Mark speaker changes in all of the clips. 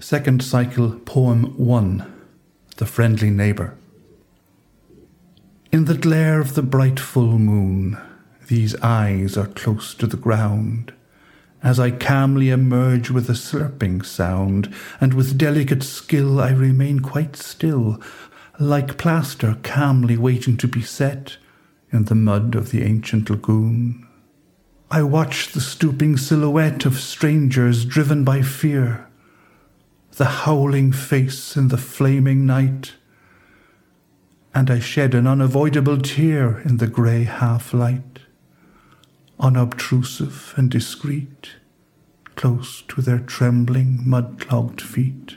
Speaker 1: Second cycle, poem 1 The Friendly Neighbour. In the glare of the bright full moon, these eyes are close to the ground. As I calmly emerge with a slurping sound, and with delicate skill I remain quite still, like plaster calmly waiting to be set in the mud of the ancient lagoon. I watch the stooping silhouette of strangers driven by fear, the howling face in the flaming night, and I shed an unavoidable tear in the grey half light, unobtrusive and discreet, close to their trembling, mud clogged feet.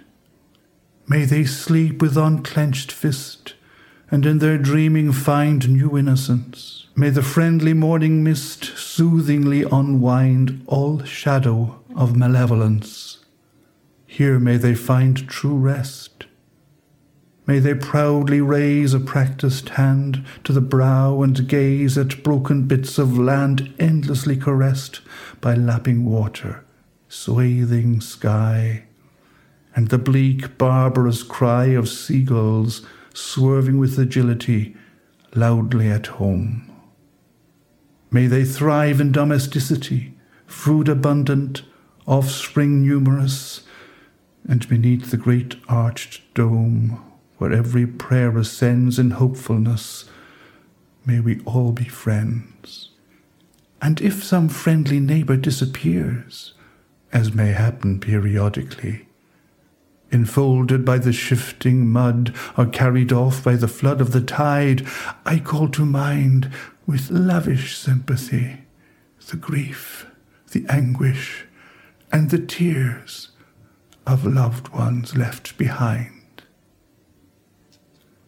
Speaker 1: May they sleep with unclenched fist, and in their dreaming find new innocence. May the friendly morning mist soothingly unwind all shadow of malevolence. Here may they find true rest. May they proudly raise a practiced hand to the brow and gaze at broken bits of land endlessly caressed by lapping water, swathing sky, and the bleak, barbarous cry of seagulls swerving with agility loudly at home. May they thrive in domesticity, food abundant, offspring numerous, and beneath the great arched dome, where every prayer ascends in hopefulness, may we all be friends. And if some friendly neighbor disappears, as may happen periodically, enfolded by the shifting mud or carried off by the flood of the tide, I call to mind with lavish sympathy the grief, the anguish, and the tears of loved ones left behind.